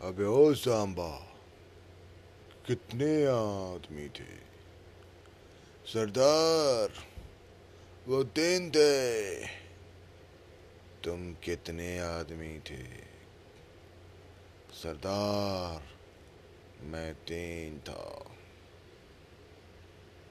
अबे ओ सांबा कितने आदमी थे? सरदार, वो तीन थे। तुम कितने आदमी थे? सरदार, मैं तीन था।